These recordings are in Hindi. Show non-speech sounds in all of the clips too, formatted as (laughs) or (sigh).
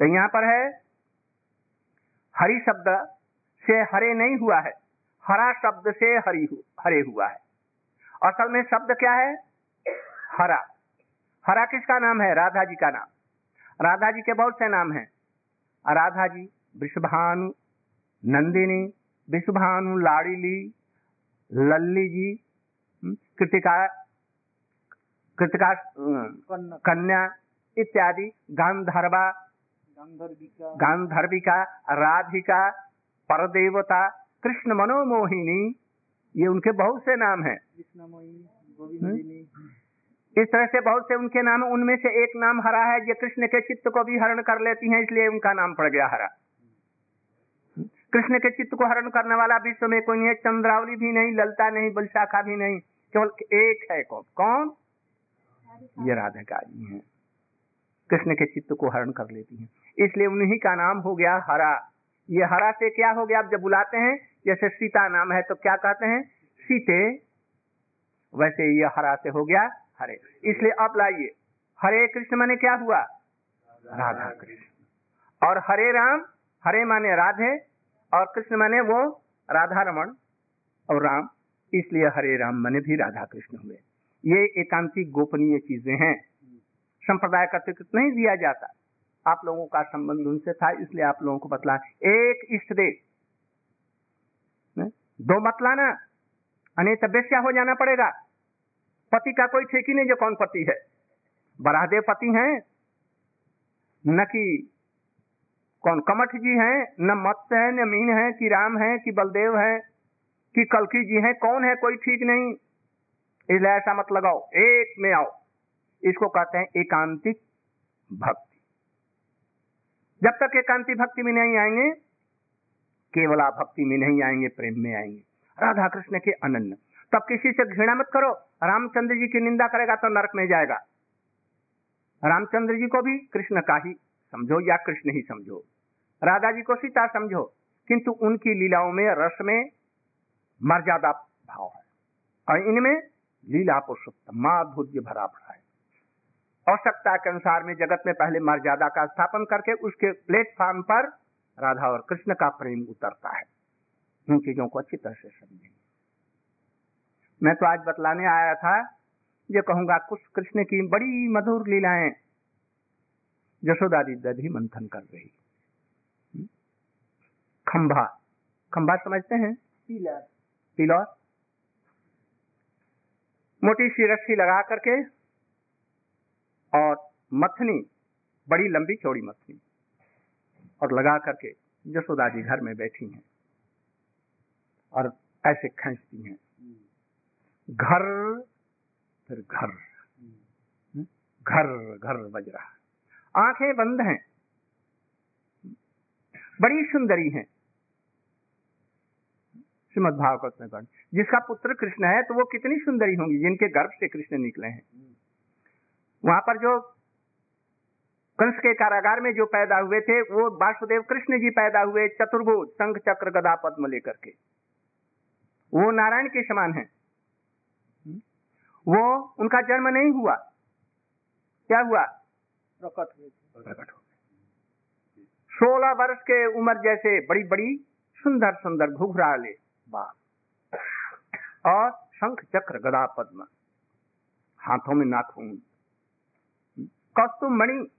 तो यहाँ पर है हरि शब्द से हरे नहीं हुआ है हरा शब्द से हरी हु, हरे हुआ है। असल में शब्द क्या है? हरा। हरा किसका नाम है? राधा जी का नाम। राधा जी के बहुत से नाम हैं। राधा जी वृषभानु नंदिनी विश्वभानु लाड़ीली लल्ली जी हम्म, कृतिका कृतिका कन्या इत्यादि गांधर्वा गांधर्विका। राधिका परदेवता कृष्ण मनोमोहिनी ये उनके बहुत से नाम हैं। हम्म? इस तरह से बहुत से उनके नाम उनमें से एक नाम हरा है जो कृष्ण के चित्त को भी हरण कर लेती हैं इसलिए उनका नाम पड़ गया हरा। कृष्ण के चित्त को हरण करने वाला विश्व में कोई नहीं है चंद्रावली भी नहीं ललता नहीं बलशाखा भी नहीं केवल एक है कौन? कौन? ये राधिका जी हैं। कृष्ण के चित्त को हरण कर लेती हैं। इसलिए उन्हीं का नाम हो गया हरा। ये हरा से क्या हो गया? आप जब बुलाते हैं, जैसे सीता नाम है तो क्या कहते हैं? सीते। वैसे ये हरा से हो गया हरे। इसलिए अब लाइए। हरे कृष्ण माने क्या हुआ? राधा कृष्ण। और हरे राम, हरे माने राधे, और कृष्ण माने वो राधा रमन और राम। इसलिए हरे राम माने भी राधा कृष्ण हुए। ये एकांतिक गोपनीय चीज़ें हैं। संप्रदाय का तिकृत नहीं दिया जाता। आप लोगों का संबंध उनसे था, इसलिए आप लोगों को बतला। एक इष्ट देव दो मत लाना। अनेक बेस्या हो जाना पड़ेगा। पति का कोई ठेकी नहीं, जो कौन पति है? बराहदेव पति हैं। न कि कौन कमठ जी हैं, न मत्स्य है, न मीन है, कि राम है, कि बलदेव है, कि कलकी जी हैं, कौन है, कोई ठीक नहीं। इसलिए ऐसा मत लगाओ। एक में आओ। इसको कहते हैं एकांतिक भक्ति। जब तक एकांति भक्ति में नहीं आएँगे, केवला भक्ति में नहीं आएँगे, प्रेम में आएँगे। राधा कृष्ण के अनन्य। तब किसी से घृणा मत करो। रामचंद्र जी की निंदा करेगा तो नरक में जाएगा। रामचंद्र जी को भी कृष्ण का ही समझो या कृष्ण ही समझो। राधा जी को सीता समझो, किंतु उनकी लीलाओं में, रस में मर्यादा भाव है। और इनमें लीला पुरुषोत्तम, माधुर्य भरा पड़ा है। आवश्यकता के अनुसार में जगत में पहले मर्यादा का स्थापन करके उसके प्लेटफॉर्म पर राधा और कृष्ण का प्रेम उतरता है। इन चीज़ों को अच्छी तरह से समझेंगे। मैं तो आज बतलाने आया था ये कहूँगा कुछ कृष्ण की बड़ी मधुर लीलाएँ यशोदा दी दधी मंथन कर रही? खंभा खंभा समझते हैं? पिलर। मोटी सी रस्सी लगा करके और मथनी बड़ी लंबी चौड़ी मथनी और लगा करके यशोदा जी घर में बैठी हैं और ऐसे खींचती हैं। घर फिर घर। हम्म? घर घर बज रहा आँखें बंद हैं। बड़ी सुंदरी हैं। श्रीमद भागवत में जिसका पुत्र कृष्ण है तो वो कितनी सुंदरी होंगी जिनके गर्भ से कृष्ण निकले हैं। वहाँ पर जो कंस के कारागार में जो पैदा हुए थे वो वासुदेव कृष्ण जी पैदा हुए चतुर्भुज शंख चक्र गदा पद्म लेकर के। वो नारायण के समान है। वो उनका जन्म नहीं हुआ। क्या हुआ? प्रकट हुए प्रकट हो सोलह वर्ष के उम्र जैसे बड़ी बड़ी सुंदर सुंदर घुघराले बाल। और शंख चक्र गदा पद्म। हाथों में नाखून। कौस्तुम मणि।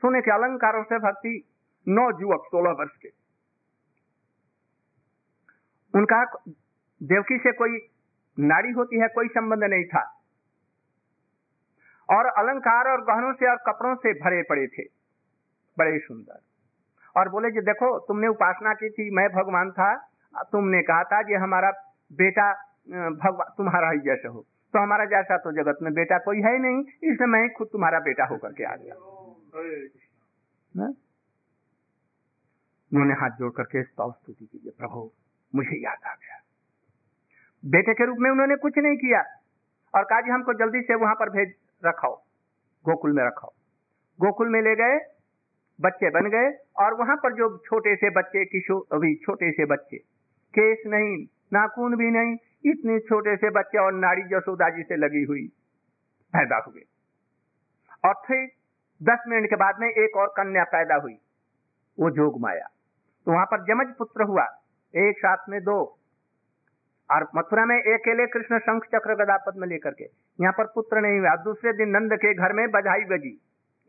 सोने के अलंकारों से भक्ति नौ युवक सोलह वर्ष के। उनका देवकी से कोई नारी होती है, कोई संबंध नहीं था। और अलंकार और गहनों से और कपड़ों से भरे पड़े थे। बड़े सुंदर। और बोले कि देखो, तुमने उपासना की थी, मैं भगवान था। तुमने कहा था कि हमारा बेटा भगवान तुम्हारा ही जैसे हो। तो हमारा जैसा तो जगत में बेटा कोई है नहीं इसलिए मैं खुद तुम्हारा बेटा होकर के आ गया। उन्होंने हाथ जोड़ करके स्तुति कीजिए प्रभु मुझे याद आ गया। बेटे के रूप में उन्होंने कुछ नहीं किया। और कहा जी हमको जल्दी से वहाँ पर भेज रखाओ। गोकुल में रखाओ। गोकुल में ले गए बच्चे बन गए और वहाँ पर जो छोटे से बच्चे किशोर अभी छोटे से बच्चे केस नहीं नाखून भी नहीं इतने छोटे से बच्चे और नारी जसोदा जी से लगी हुई पैदा हुए। और फिर दस मिनट के बाद में एक और कन्या पैदा हुई, वो जोग माया तो वहाँ पर जमज पुत्र हुआ, एक साथ में दो। और मथुरा में अकेले कृष्ण शंख चक्र गदा पद्म लेकर के, यहाँ पर पुत्र नहीं हुआ। दूसरे दिन नंद के घर में बधाई बजी।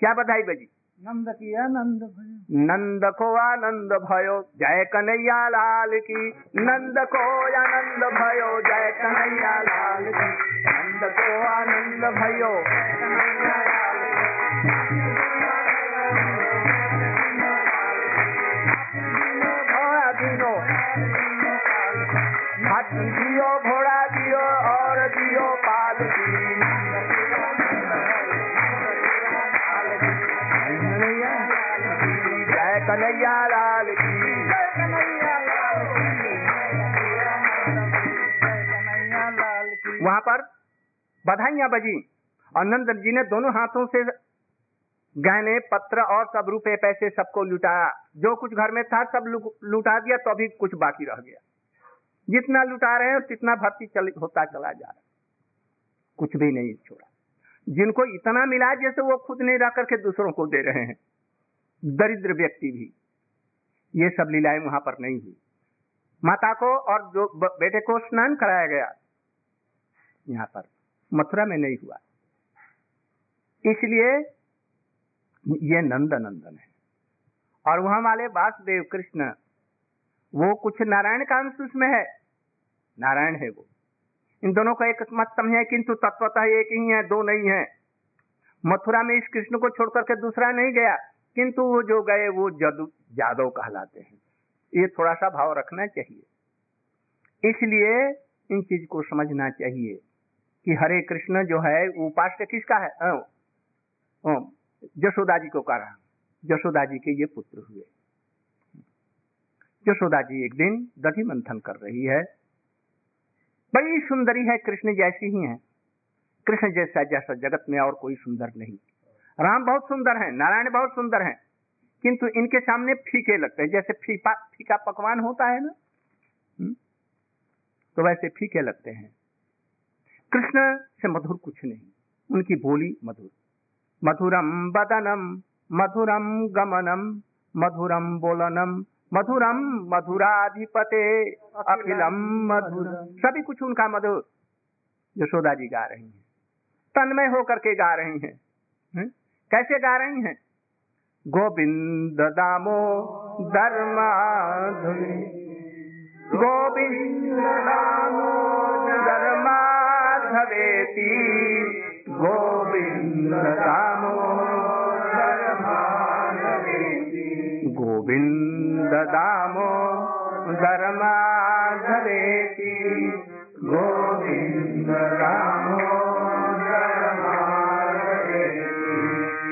क्या बधाई बजी? नंद की आनंद भयो नंद को आनंद भयो जय कन्हैया लाल की नंद को आनंद भयो जय कन्हैया लाल की नंद को आनंद भयो कन्हैया बधाइयाँ बजी। और नंद जी ने दोनों हाथों से गहने पत्र और सब रुपए पैसे सबको लुटाया। जो कुछ घर में था सब लुटा दिया तो अभी कुछ बाकी रह गया। जितना लुटा रहे हैं तितना भर्ती चल, होता चला जा रहा कुछ भी नहीं छोड़ा। जिनको इतना मिला जैसे वो खुद नहीं रह करके दूसरों को दे रहे हैं। दरिद्र व्यक्ति भी। ये सब लीलाएँ वहाँ पर नहीं हुई। माता को और जो बेटे को स्नान कराया गया। यहाँ पर। मथुरा में नहीं हुआ। इसलिए ये नंद नंदन है। और वहाँ वाले वासुदेव कृष्ण, वो कुछ नारायण का अंश उसमें है। नारायण है वो। इन दोनों का एक मत समझे, किंतु तत्वतः एक ही है, दो नहीं है। मथुरा में इस कृष्ण को छोड़ करके दूसरा नहीं गया, किंतु वो जो गए, वो जदू जादव कहलाते हैं। ये थोड़ा सा भाव रखना चाहिए। इसलिए इन चीज़ को समझना चाहिए। कि हरे कृष्ण जो है उपास्य किसका है? यशोदा जी को कह यशोदा जी के ये पुत्र हुए। यशोदा जी एक दिन दधि मंथन कर रही है। बड़ी सुंदरी है, कृष्ण जैसी ही है। कृष्ण जैसा जैसा जगत में और कोई सुंदर नहीं। राम बहुत सुंदर है, नारायण बहुत सुंदर है, किंतु इनके सामने फीके लगते हैं। जैसे फीका फीका पकवान होता है ना हम्म? तो वैसे फीके लगते हैं। कृष्ण से मधुर कुछ नहीं, उनकी बोली मधुर। मधुरम बदनम, मधुरम गमनम, मधुरम बोलनम, मधुरम मधुराधिपते, अखिलम मधुर। सभी कुछ उनका मधुर। यशोदा जी गा रही हैं। तन्मय होकर के गा रही हैं। हैं? कैसे गा रही हैं? गोविंद दामो धर्माधुरी। गोविंद धर्माधवेति गोविंद दामो गोविंद दामो धर्माधवेति गोविंद दामो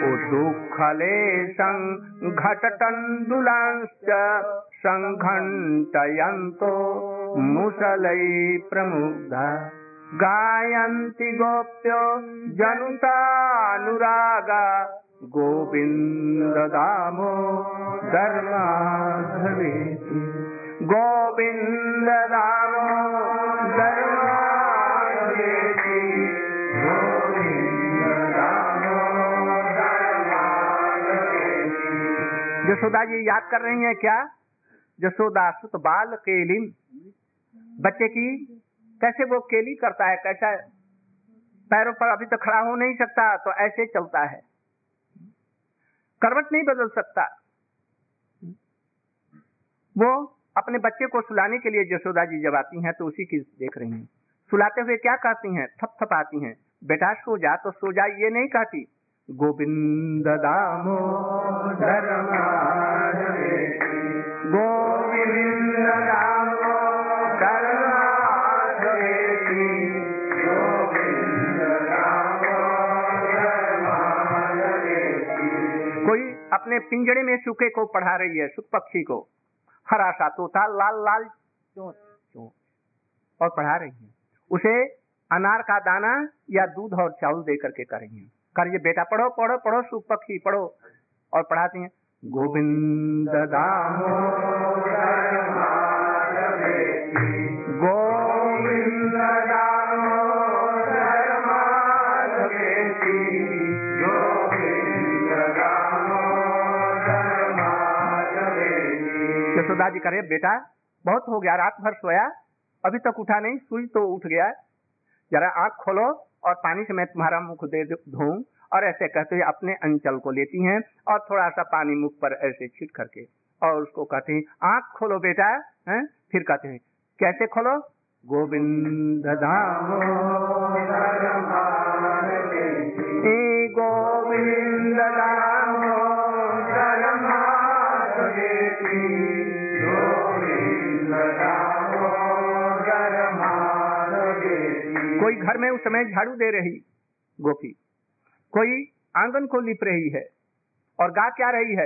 ओ दुःखले सङ्घटटण्डुलांश्च सङ्घण्टयन्तो मुसलै प्रमुग्धा गायन्ति गोप्यो जनुतानुरागा। गोविन्द दामो धर्माधवेति गोविन्द दामो यशोदा जी याद कर रही हैं क्या? यशोदा सुत बाल केलिम बच्चे की कैसे वो केली करता है? कैसा पैरों पर अभी तो खड़ा हो नहीं सकता तो ऐसे चलता है। करवट नहीं बदल सकता। वो अपने बच्चे को सुलाने के लिए यशोदा जी जब आती हैं तो उसी की देख रही हैं। सुलाते हुए क्या कहती हैं? थप थप आती हैं। बेटा, सो जा तो सो जा, ये नहीं कहती, गोविंद दामो गोविंद अपने पिंजड़े में सुखे को पढ़ा रही है, सुख पक्षी को। हरा सा तोता लाल लाल चोंच और पढ़ा रही है। उसे अनार का दाना या दूध और चावल दे करके कर रही है। कर ये बेटा, पढ़ो पढ़ो पढ़ो, सुख पक्षी, पढ़ो। और पढ़ाती हैं, गोविंद दामो गोविंद यशोदा जी करे, बेटा। बहुत हो गया, रात भर सोया। अभी तक उठा नहीं, सुई तो उठ गया। जरा आँख खोलो और पानी से मैं तुम्हारा मुख दे धोऊं। और ऐसे कहते हुए अपने अंचल को लेती हैं और थोड़ा सा पानी मुख पर ऐसे छिट करके और उसको कहते हैं, आँख खोलो बेटा। हैं? फिर कहते हैं, कैसे खोलो? गोविंद धामो कोई घर में उस समय झाड़ू दे रही गोपी। कोई आँगन को लिप रही है और गा क्या रही है?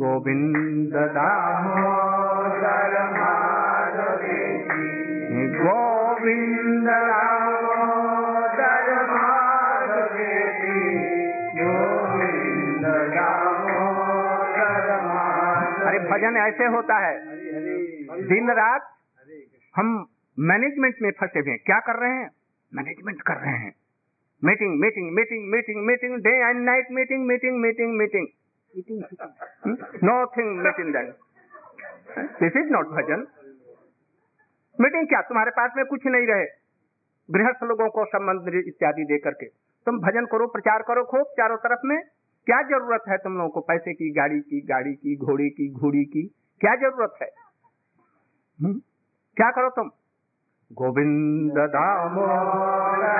गोविंद गोविंद अरे भजन ऐसे होता है। दिन रात हम मैनेजमेंट में फंसे हुए हैं। क्या कर रहे हैं? मैनेजमेंट कर रहे हैं। Meeting meeting meeting meeting meeting day and night meeting meeting meeting meeting nothing meeting then this is not bhajan meeting क्या? तुम्हारे पास में कुछ नहीं रहे। गृहस्थ लोगों को संबंध इत्यादि दे करके। तुम भजन करो प्रचार करो खूब चारों तरफ़ में। क्या ज़रूरत है तुम लोगों को? पैसे की गाड़ी की गाड़ी की घोड़ी की घोड़ी की। क्या ज़रूरत है? हुँ? क्या करो तुम? Govind Damodar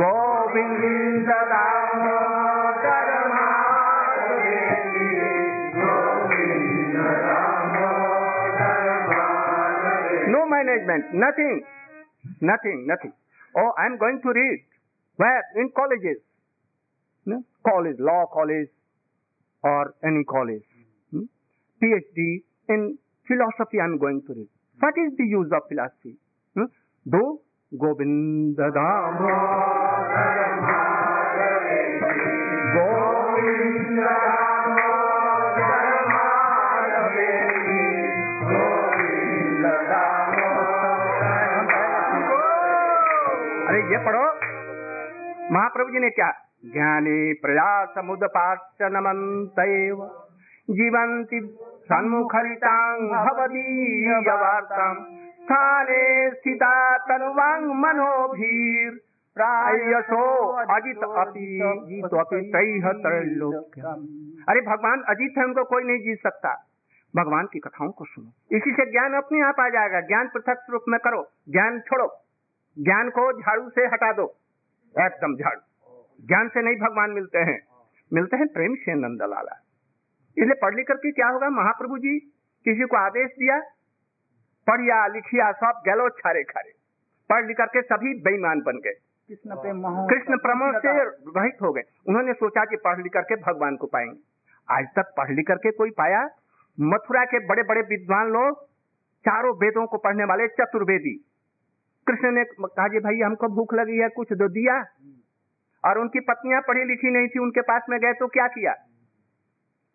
Govind Damodar No management, nothing, nothing, nothing. Oh, I'm going to read. Where? In colleges. No? College, law college, or any college. Hmm? PhD in philosophy I'm going to read. What is the use of philosophy? Hmm? Do Govinda अरे ये पढ़ो महाप्रभु जी ने क्या ज्ञानी प्रयास मुद मुदपाश्च नमंत जीवंती सन्मुखरितां स्थाने स्थिता मनोभीर। प्रायशो अजित अपि त्रैलोक्यम। अरे भगवान, अजीत है उनको कोई नहीं जीत सकता। भगवान की कथाओं को सुनो। इसी से ज्ञान अपने आप आ जाएगा। ज्ञान पृथक रूप में करो। ज्ञान छोड़ो। ज्ञान को झाड़ू से हटा दो। एकदम झाड़ू। ज्ञान से नहीं भगवान मिलते हैं। मिलते हैं प्रेम से नंद लाला इसलिए पढ़ लिख करके क्या होगा? महाप्रभु जी किसी को आदेश दिया पढ़िया लिखिया सब गलो छारे खारे। पढ़ लिख करके सभी बेईमान बन गए। कृष्ण प्रेम कृष्ण प्रमोद से रहित हो गए। उन्होंने सोचा कि पढ़ लिख करके भगवान को पाएँगे। आज तक पढ़ लिख करके कोई पाया? मथुरा के बड़े बड़े विद्वान लोग चारों वेदों को पढ़ने वाले चतुर्वेदी। कृष्ण ने कहा जी भाई हमको भूख लगी है कुछ दो दिया। और उनकी पत्नियाँ पढ़ी लिखी नहीं थी उनके पास में गए तो क्या किया?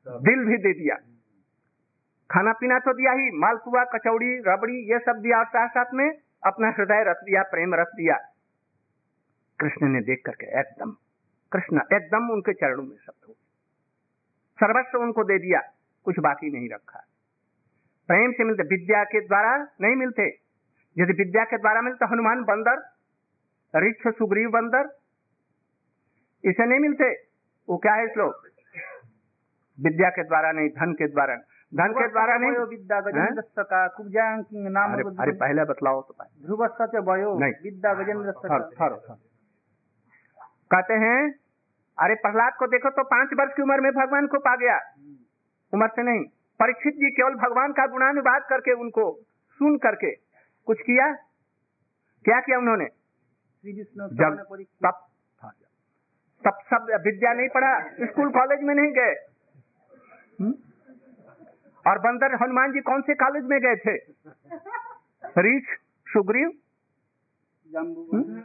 दिल भी दे दिया। खाना पीना तो दिया ही, मालपुआ, कचौड़ी, रबड़ी, ये सब दिया और साथ साथ में अपना हृदय रख दिया, प्रेम रख दिया। कृष्ण ने देख करके एकदम, कृष्ण एकदम उनके चरणों में सब हो सर्वस्व उनको दे दिया, कुछ बाकी नहीं रखा। प्रेम से मिलते, विद्या के द्वारा नहीं मिलते। यदि विद्या के द्वारा मिलते हनुमान बंदर, ऋक्ष सुग्रीव बंदर, इसे नहीं मिलते। वो क्या है श्लोक? विद्या के द्वारा नहीं धन के द्वारा धन के द्वारा नहीं। विद्या गजेंद्र का कुब्जांग नाम अरे अरे पहले बतलाओ तो ध्रुव सच भयो नहीं। विद्या गजेंद्र ठहरो, ठहरो, ठहरो। कहते हैं अरे प्रहलाद को देखो तो पाँच वर्ष की उम्र में भगवान को पा गया। उम्र से नहीं। परीक्षित जी केवल भगवान का गुणानुवाद करके उनको सुन करके कुछ किया? क्या किया उन्होंने? जब तब सब विद्या नहीं पढ़ा स्कूल कॉलेज में नहीं गए। हम्म? और बंदर हनुमान जी कौन से कॉलेज में गए थे? रीछ सुग्रीव? हम्म?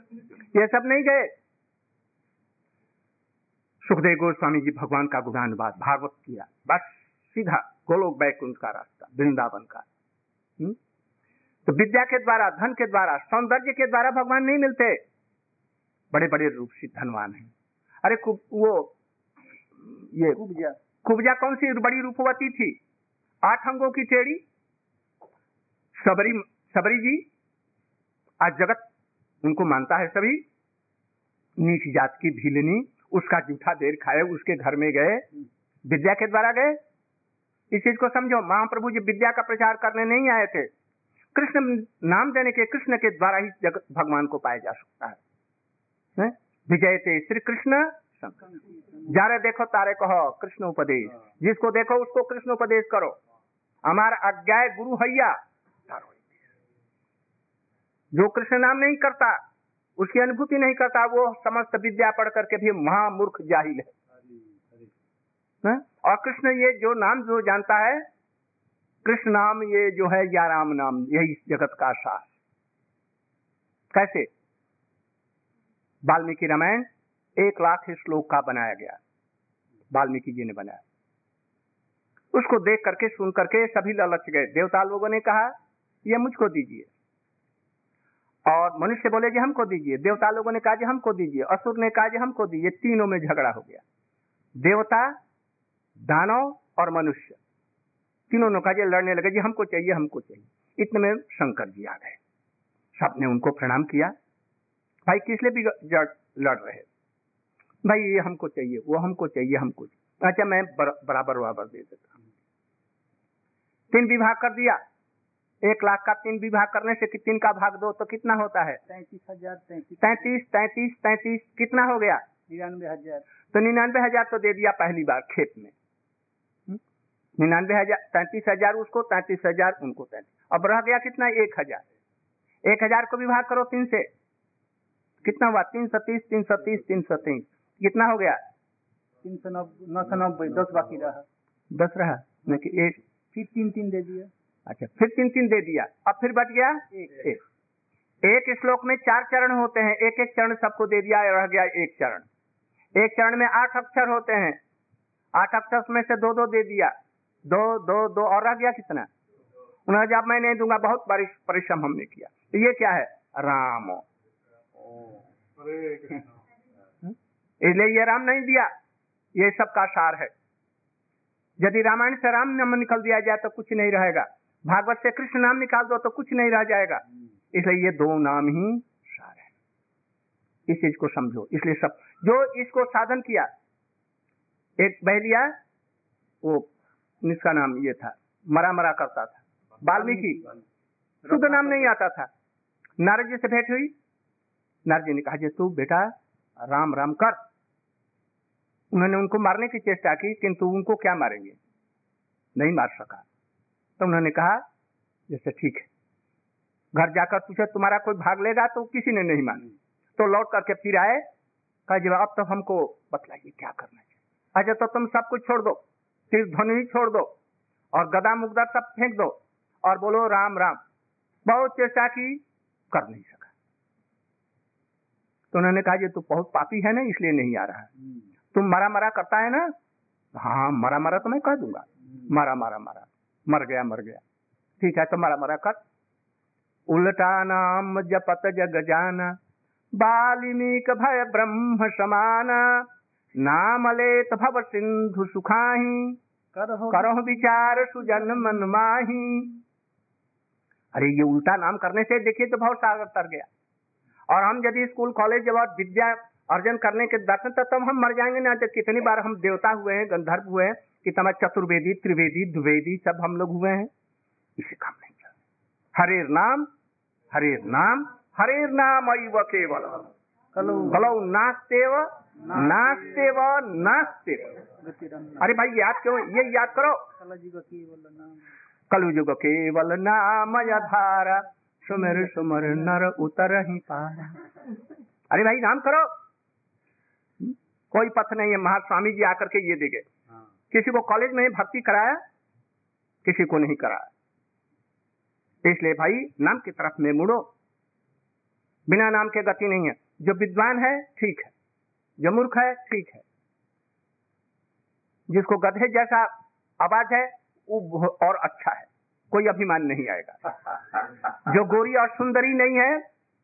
ये सब नहीं गए? सुखदेव गोस्वामी जी भगवान का गुणानुवाद भागवत किया। बस सीधा गोलोक बैकुंठ का रास्ता वृंदावन का। हम्म? तो विद्या के द्वारा धन के द्वारा सौंदर्य के द्वारा भगवान नहीं मिलते। बड़े बड़े रूप से धनवान है। अरे वो ये कुब्जा कौन सी बड़ी रूपवती थी? आठ अंगों की टेढ़ी। सबरी सबरी जी आज जगत उनको मानता है सभी। नीच जात की भीलनी, उसका जूठा देर खाए, उसके घर में गए। विद्या के द्वारा गए। इस चीज़ को समझो, महाप्रभु जी विद्या का प्रचार करने नहीं आए थे। कृष्ण नाम देने के, कृष्ण के द्वारा ही जगत भगवान को पाया जा सकता है? विजय थे श्री कृष्ण जारे देखो, तारे कहो, कृष्ण उपदेश। जिसको देखो, उसको कृष्ण उपदेश करो। हमारा अज्ञाय गुरु हैया जो कृष्ण नाम नहीं करता, उसकी अनुभूति नहीं करता, वो समस्त विद्या पढ़ करके भी महामूर्ख जाहिल है। है? और कृष्ण ये जो नाम जो जानता है, कृष्ण नाम ये जो है, या राम नाम, यही जगत का सार। कैसे? वाल्मीकि रामायण एक लाख श्लोक का बनाया गया वाल्मीकि जी ने बनाया। उसको देख करके, सुन करके सभी ललच गए। देवता लोगों ने कहा यह मुझको दीजिए। और मनुष्य बोले जी हमको दीजिए। देवता लोगों ने कहा जी हमको दीजिए। असुर ने कहा जी हमको दीजिए। तीनों में झगड़ा हो गया। देवता, दानव और मनुष्य। तीनों ने कहा जी लड़ने लगे। जी हमको चाहिए हमको चाहिए। इतने में शंकर जी आ गए। सबने उनको प्रणाम किया। भाई, किस लिए भी लड़ रहे भाई ये हमको चाहिए वो हमको चाहिए हमको चाहिए अच्छा मैं बर, बराबर बराबर दे देता हूँ। तीन विभाग कर दिया। एक लाख का तीन विभाग करने से तीन का भाग दो तो कितना होता है? तैतीस हज़ार तैतीस। तैतीस तैतीस तैतीस कितना हो गया? निन्यानवे हज़ार। तो निन्यानवे हज़ार तो दे दिया पहली बार खेत में। निन्यानवे हज़ार तैतीस हज़ार उसको तैतीस हज़ार उनको तैतीस। अब रह गया कितना? एक हज़ार। एक हज़ार को विभाग करो तीन से। कितना हुआ? तीन सौ तीस तीन सौ तीस तीन सौ तीस। कितना हो गया? तीन सौ नौ सौ नब्बे दस बाकी रहा। दस रहा? एक। फिर तीन तीन दे दिया। अच्छा फिर तीन तीन दे दिया। अब फिर बच गया? एक। एक। एक श्लोक में चार चरण होते हैं। एक एक चरण सबको दे दिया रह गया एक चरण। एक चरण में आठ अक्षर होते हैं। आठ अक्षर में से दो दो दे दिया। दो दो दो और रह गया कितना? उन्होंने जब मैं नहीं दूँगा। बहुत परिश्रम हमने किया। तो ये क्या है? राम। इसलिए ये राम नहीं दिया। ये सबका सार है। यदि रामायण से राम नाम निकल दिया जाए तो कुछ नहीं रहेगा। भागवत से कृष्ण नाम निकाल दो तो कुछ नहीं रह जाएगा। इसलिए ये दो नाम ही सार है। इस चीज़ को समझो। इसलिए सब जो इसको साधन किया, एक बहलिया, वो जिसका नाम ये था मरा मरा करता था। वाल्मीकि। शुद्ध नाम नहीं आता था। नारद जी से भेंट हुई। नारद जी ने कहा तू बेटा राम राम कर। उन्होंने उनको मारने की चेष्टा की, किंतु उनको क्या मारेंगे? नहीं मार सका। तो उन्होंने कहा, जैसे ठीक है। घर जाकर पूछे तुम्हारा कोई भाग लेगा तो किसी ने नहीं मानी। तो लौट करके फिर आए। कहा जवाब तो हमको बतलाइए क्या करना चाहिए अच्छा तो तुम सब कुछ छोड़ दो। सिर ध्वनि छोड़ दो। और गदा मुगदा सब फेंक दो। और बोलो, राम राम। बहुत चेष्टा की, कर नहीं सका। तो उन्होंने कहा, ये तो बहुत पापी है ना, इसलिए नहीं आ रहा तुम मरा मरा करता है ना? हाँ मरा मरा तो मैं कह दूँगा। मरा मरा। मरा मर गया मर गया। ठीक है तो मरा मरा कर। उल्टा नाम जपत जग जाना। बाल्मीक भय ब्रह्म समान। नाम लेत भव सिंधु सुखाही। करो करो विचार सुजन मन माही। अरे ये उल्टा नाम करने से देखिए तो बहुत सागर तर गया। और हम यदि स्कूल कॉलेज जब विद्या अर्जन करने के दर्शन तब तो हम मर जाएँगे ना जब कितनी बार हम देवता हुए हैं गंधर्व हुए हैं कितना चतुर्वेदी त्रिवेदी द्विवेदी सब हम लोग हुए हैं। इसे काम नहीं चल हरेर नाम हरेर नाम हरेर नाम अव केवल। कलो। नास्तेव नास्तेव। नास्तेव अरे भाई याद क्यों ये याद करो। कलयुग केवल नाम। धारा सुमर सुमर नर उतर ही पारा। अरे भाई नाम करो। कोई पथ नहीं है। महास्वामी जी आकर के ये दे गए किसी को कॉलेज में भर्ती कराया किसी को नहीं कराया। इसलिए भाई नाम की तरफ़ में मुड़ो। बिना नाम के गति नहीं है। जो विद्वान है ठीक है। जो मूर्ख है ठीक है। जिसको गधे जैसा आवाज़ है वो और अच्छा है। कोई अभिमान नहीं आएगा। (laughs) जो गोरी और सुंदरी नहीं है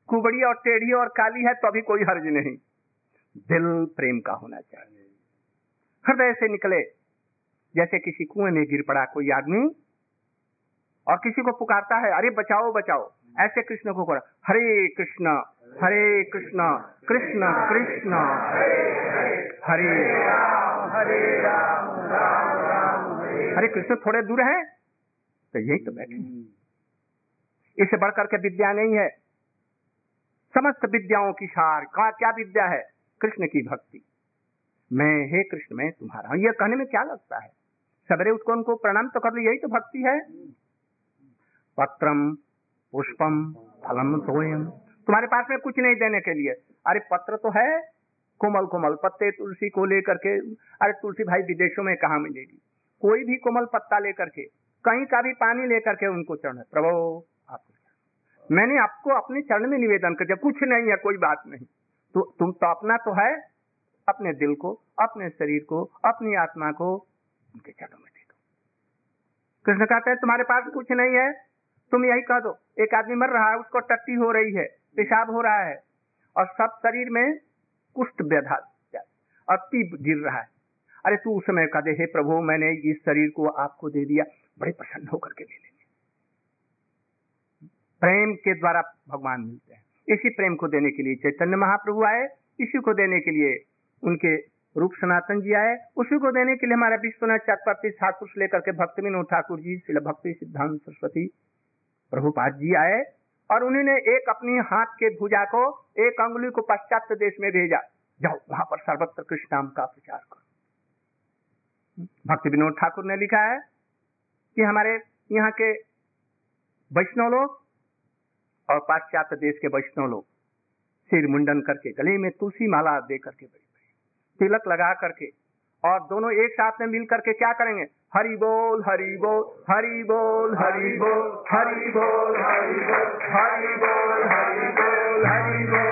कुबड़ी और टेढ़ी और काली है तो अभी कोई हर्ज नहीं। दिल प्रेम का होना चाहिए। हृदय से निकले, जैसे किसी कुएँ में गिर पड़ा कोई आदमी, और किसी को पुकारता है, अरे बचाओ बचाओ। ऐसे कृष्ण को करो। हरे कृष्ण हरे कृष्ण कृष्ण कृष्ण। हरे हरे हरे कृष्ण, थोड़े दूर है तो यही तो बैठे इससे बढ़कर के विद्या नहीं है। समस्त विद्याओं की सार, का क्या विद्या है? कृष्ण की भक्ति। मैं, हे कृष्ण, मैं तुम्हारा हूँ। ये कहने में क्या लगता है? सवेरे उसको उनको प्रणाम तो कर लो, यही तो भक्ति है। पत्रम, पुष्पम, फलम तोयम तुम्हारे पास में कुछ नहीं देने के लिए। अरे, पत्र तो है। कोमल कोमल पत्ते तुलसी को लेकर के। अरे, तुलसी भाई विदेशों में कहा मिलेगी? कोई भी कोमल पत्ता लेकर के, कहीं का भी पानी लेकर के उनको चढ़ प्रभो आप मैंने आपको अपने चरण में निवेदन कर दिया। कुछ नहीं है, कोई बात नहीं। तो तुम तो अपना तो है अपने दिल को, अपने शरीर को, अपनी आत्मा को। उनके चरणों में दे दो कृष्ण कहते हैं, तुम्हारे पास कुछ नहीं है, तुम यही कह दो। एक आदमी मर रहा है, उसको टट्टी हो रही है, पेशाब हो रहा है, और सब शरीर में कुष्ठ व्यधा और तीब गिर रहा है। अरे तू उस समय कह दे, हे प्रभु, मैंने इस शरीर को आपको दे दिया, बड़े प्रसन्न होकर के ले लेंगे। प्रेम के द्वारा भगवान मिलते हैं। इसी प्रेम को देने के लिए चैतन्य महाप्रभु आए, इसी को देने के लिए उनके रूप सनातन जी आए, उसी को देने के लिए हमारा विश्वनाथ चक्रवर्ती ठाकुर से लेकर के भक्ति विनोद ठाकुर जी शिल भक्ति सिद्धांत सरस्वती प्रभुपाद जी आए और उन्होंने एक अपनी हाथ के भुजा को, एक अंगुली को पाश्चात्य देश में भेजा। जाओ, वहाँ पर सर्वत्र कृष्ण नाम का प्रचार करो। भक्ति विनोद ठाकुर ने लिखा है कि हमारे यहाँ के वैष्णव लोग और पाश्चात्य देश के वैष्णव लोग सिर मुंडन करके, गले में तुलसी माला दे करके तिलक लगा करके और दोनों एक साथ में मिल करके क्या करेंगे? हरि बोल हरि बोल हरि बोल हरि बोल हरि बोल हरि बोल हरि बोल हरि बोल हरि बोल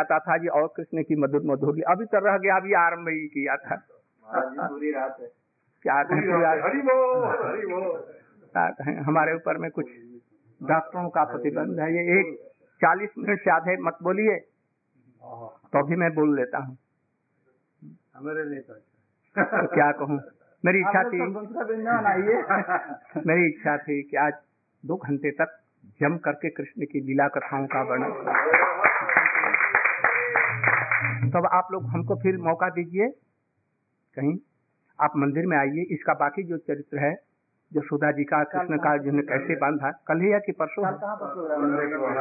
चाहता था जी और कृष्ण की मधुर मधुर अभी तो रह गया अभी आरंभ ही किया था। पूरी रात है। क्या कहें हमारे ऊपर में कुछ डॉक्टरों का प्रतिबंध है। ये एक चालीस मिनट से आधे मत बोलिए तो भी मैं बोल लेता हूँ। हमारे लिए तो तो क्या कहूँ? मेरी इच्छा थी आइए। (laughs) मेरी इच्छा थी कि आज दो घंटे तक जम करके कृष्ण की लीला कथाओं का वर्णन करूँ। तब आप लोग हमको फिर मौका दीजिए कहीं आप मंदिर में आइए। इसका बाकी जो चरित्र है जो सुधा जी का कृष्ण का जिन्हें कैसे बांधा कल ही है कि परसों है? है?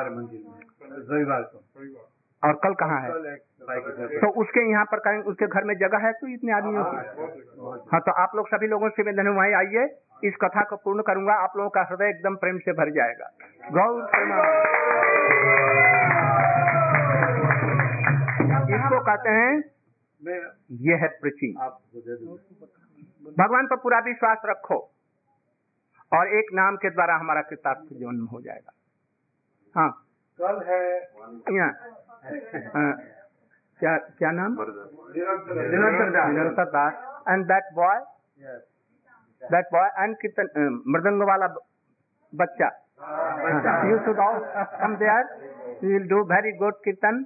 में। और कल कहाँ है? तो उसके यहाँ पर कहीं उसके घर में जगह है तो इतने आदमियों की? हाँ तो आप लोग सभी लोगों से निवेदन है वहीं आइए इस कथा को पूर्ण करूँगा आप लोगों का हृदय एकदम प्रेम से भर जाएगा। गौर प्रेमा। कहते हैं? यह है प्रीचिंग भगवान पर पूरा विश्वास रखो और एक नाम के द्वारा हमारा कृतार्थ जन्म हो जाएगा। हाँ। कल है। हाँ। क्या क्या नाम? Nirantar. Das. And that boy that boy and कितन मृदंग वाला बच्चा। You should all come there you will do very good kirtan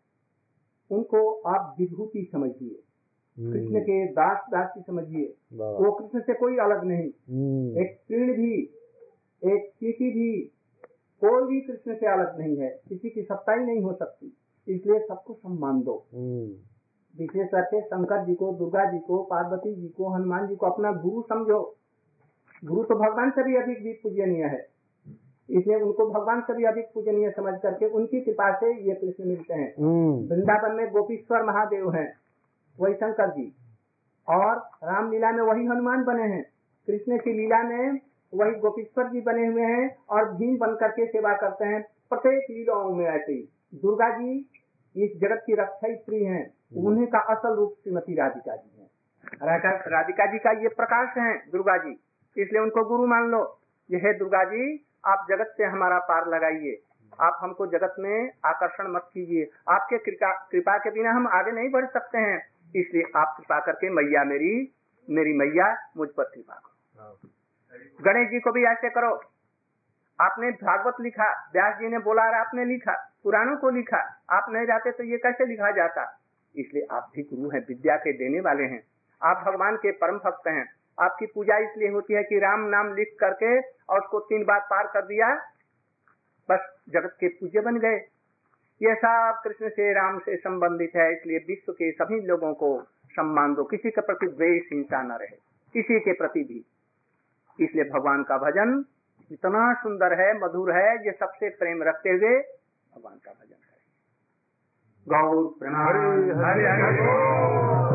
उनको आप विभूति समझिए। कृष्ण के दास दासी समझिए। वो कृष्ण से कोई अलग नहीं। एक तीर्ण भी एक चीटी भी कोई भी कृष्ण से अलग नहीं है। किसी की सत्ता ही नहीं हो सकती। इसलिए सबको सम्मान दो। विशेष करके शंकर जी को दुर्गा जी को पार्वती जी को हनुमान जी को अपना गुरु समझो। गुरु तो भगवान से भी अधिक भी पूजनीय है। इसलिए उनको भगवान से भी अधिक पूजनीय समझ करके उनकी कृपा से ये कृष्ण मिलते हैं। वृंदावन में गोपीश्वर महादेव हैं वही शंकर जी। और रामलीला में वही हनुमान बने हैं। कृष्ण की लीला में वही गोपीश्वर जी बने हुए हैं और भीम बन करके सेवा करते हैं। प्रत्येक लीलाओं में ऐसे ही। दुर्गा जी इस जगत की रक्षा स्त्री है। उन्हीं का असल रूप श्रीमती राधिका जी है। राधिका जी का ये प्रकाश है दुर्गा जी। इसलिए उनको गुरु मान लो। ये है दुर्गा जी आप जगत से हमारा पार लगाइए। आप हमको जगत में आकर्षण मत कीजिए। आपके कृपा कृपा के बिना हम आगे नहीं बढ़ सकते हैं। इसलिए आप कृपा करके मैया मेरी मेरी मैया मुझ पर कृपा करो। गणेश जी को भी ऐसे करो। आपने भागवत लिखा व्यास जी ने बोला और आपने लिखा पुराणों को लिखा। आप नहीं जाते तो ये कैसे लिखा जाता? इसलिए आप भी गुरु हैं विद्या के देने वाले हैं। आप भगवान के परम भक्त हैं। आपकी पूजा इसलिए होती है कि राम नाम लिख करके और उसको तीन बार पार कर दिया बस जगत के पूज्य बन गए ये सब कृष्ण से राम से संबंधित है इसलिए विश्व के सभी लोगों को सम्मान दो किसी के प्रति द्वेष हिंसा न रहे किसी के प्रति भी इसलिए भगवान का भजन इतना सुंदर है मधुर है ये सबसे प्रेम रखते हुए भगवान का भजन करें गौर हरे हरे हरे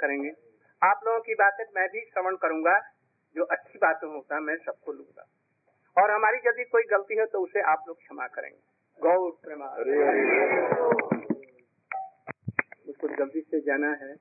करेंगे। आप लोगों की बातें मैं भी श्रवण करूँगा जो अच्छी बातें होता है मैं सबको लूँगा। और हमारी यदि कोई गलती है तो उसे आप लोग क्षमा करेंगे। गौ प्रेमा। कुछ जल्दी से जाना है।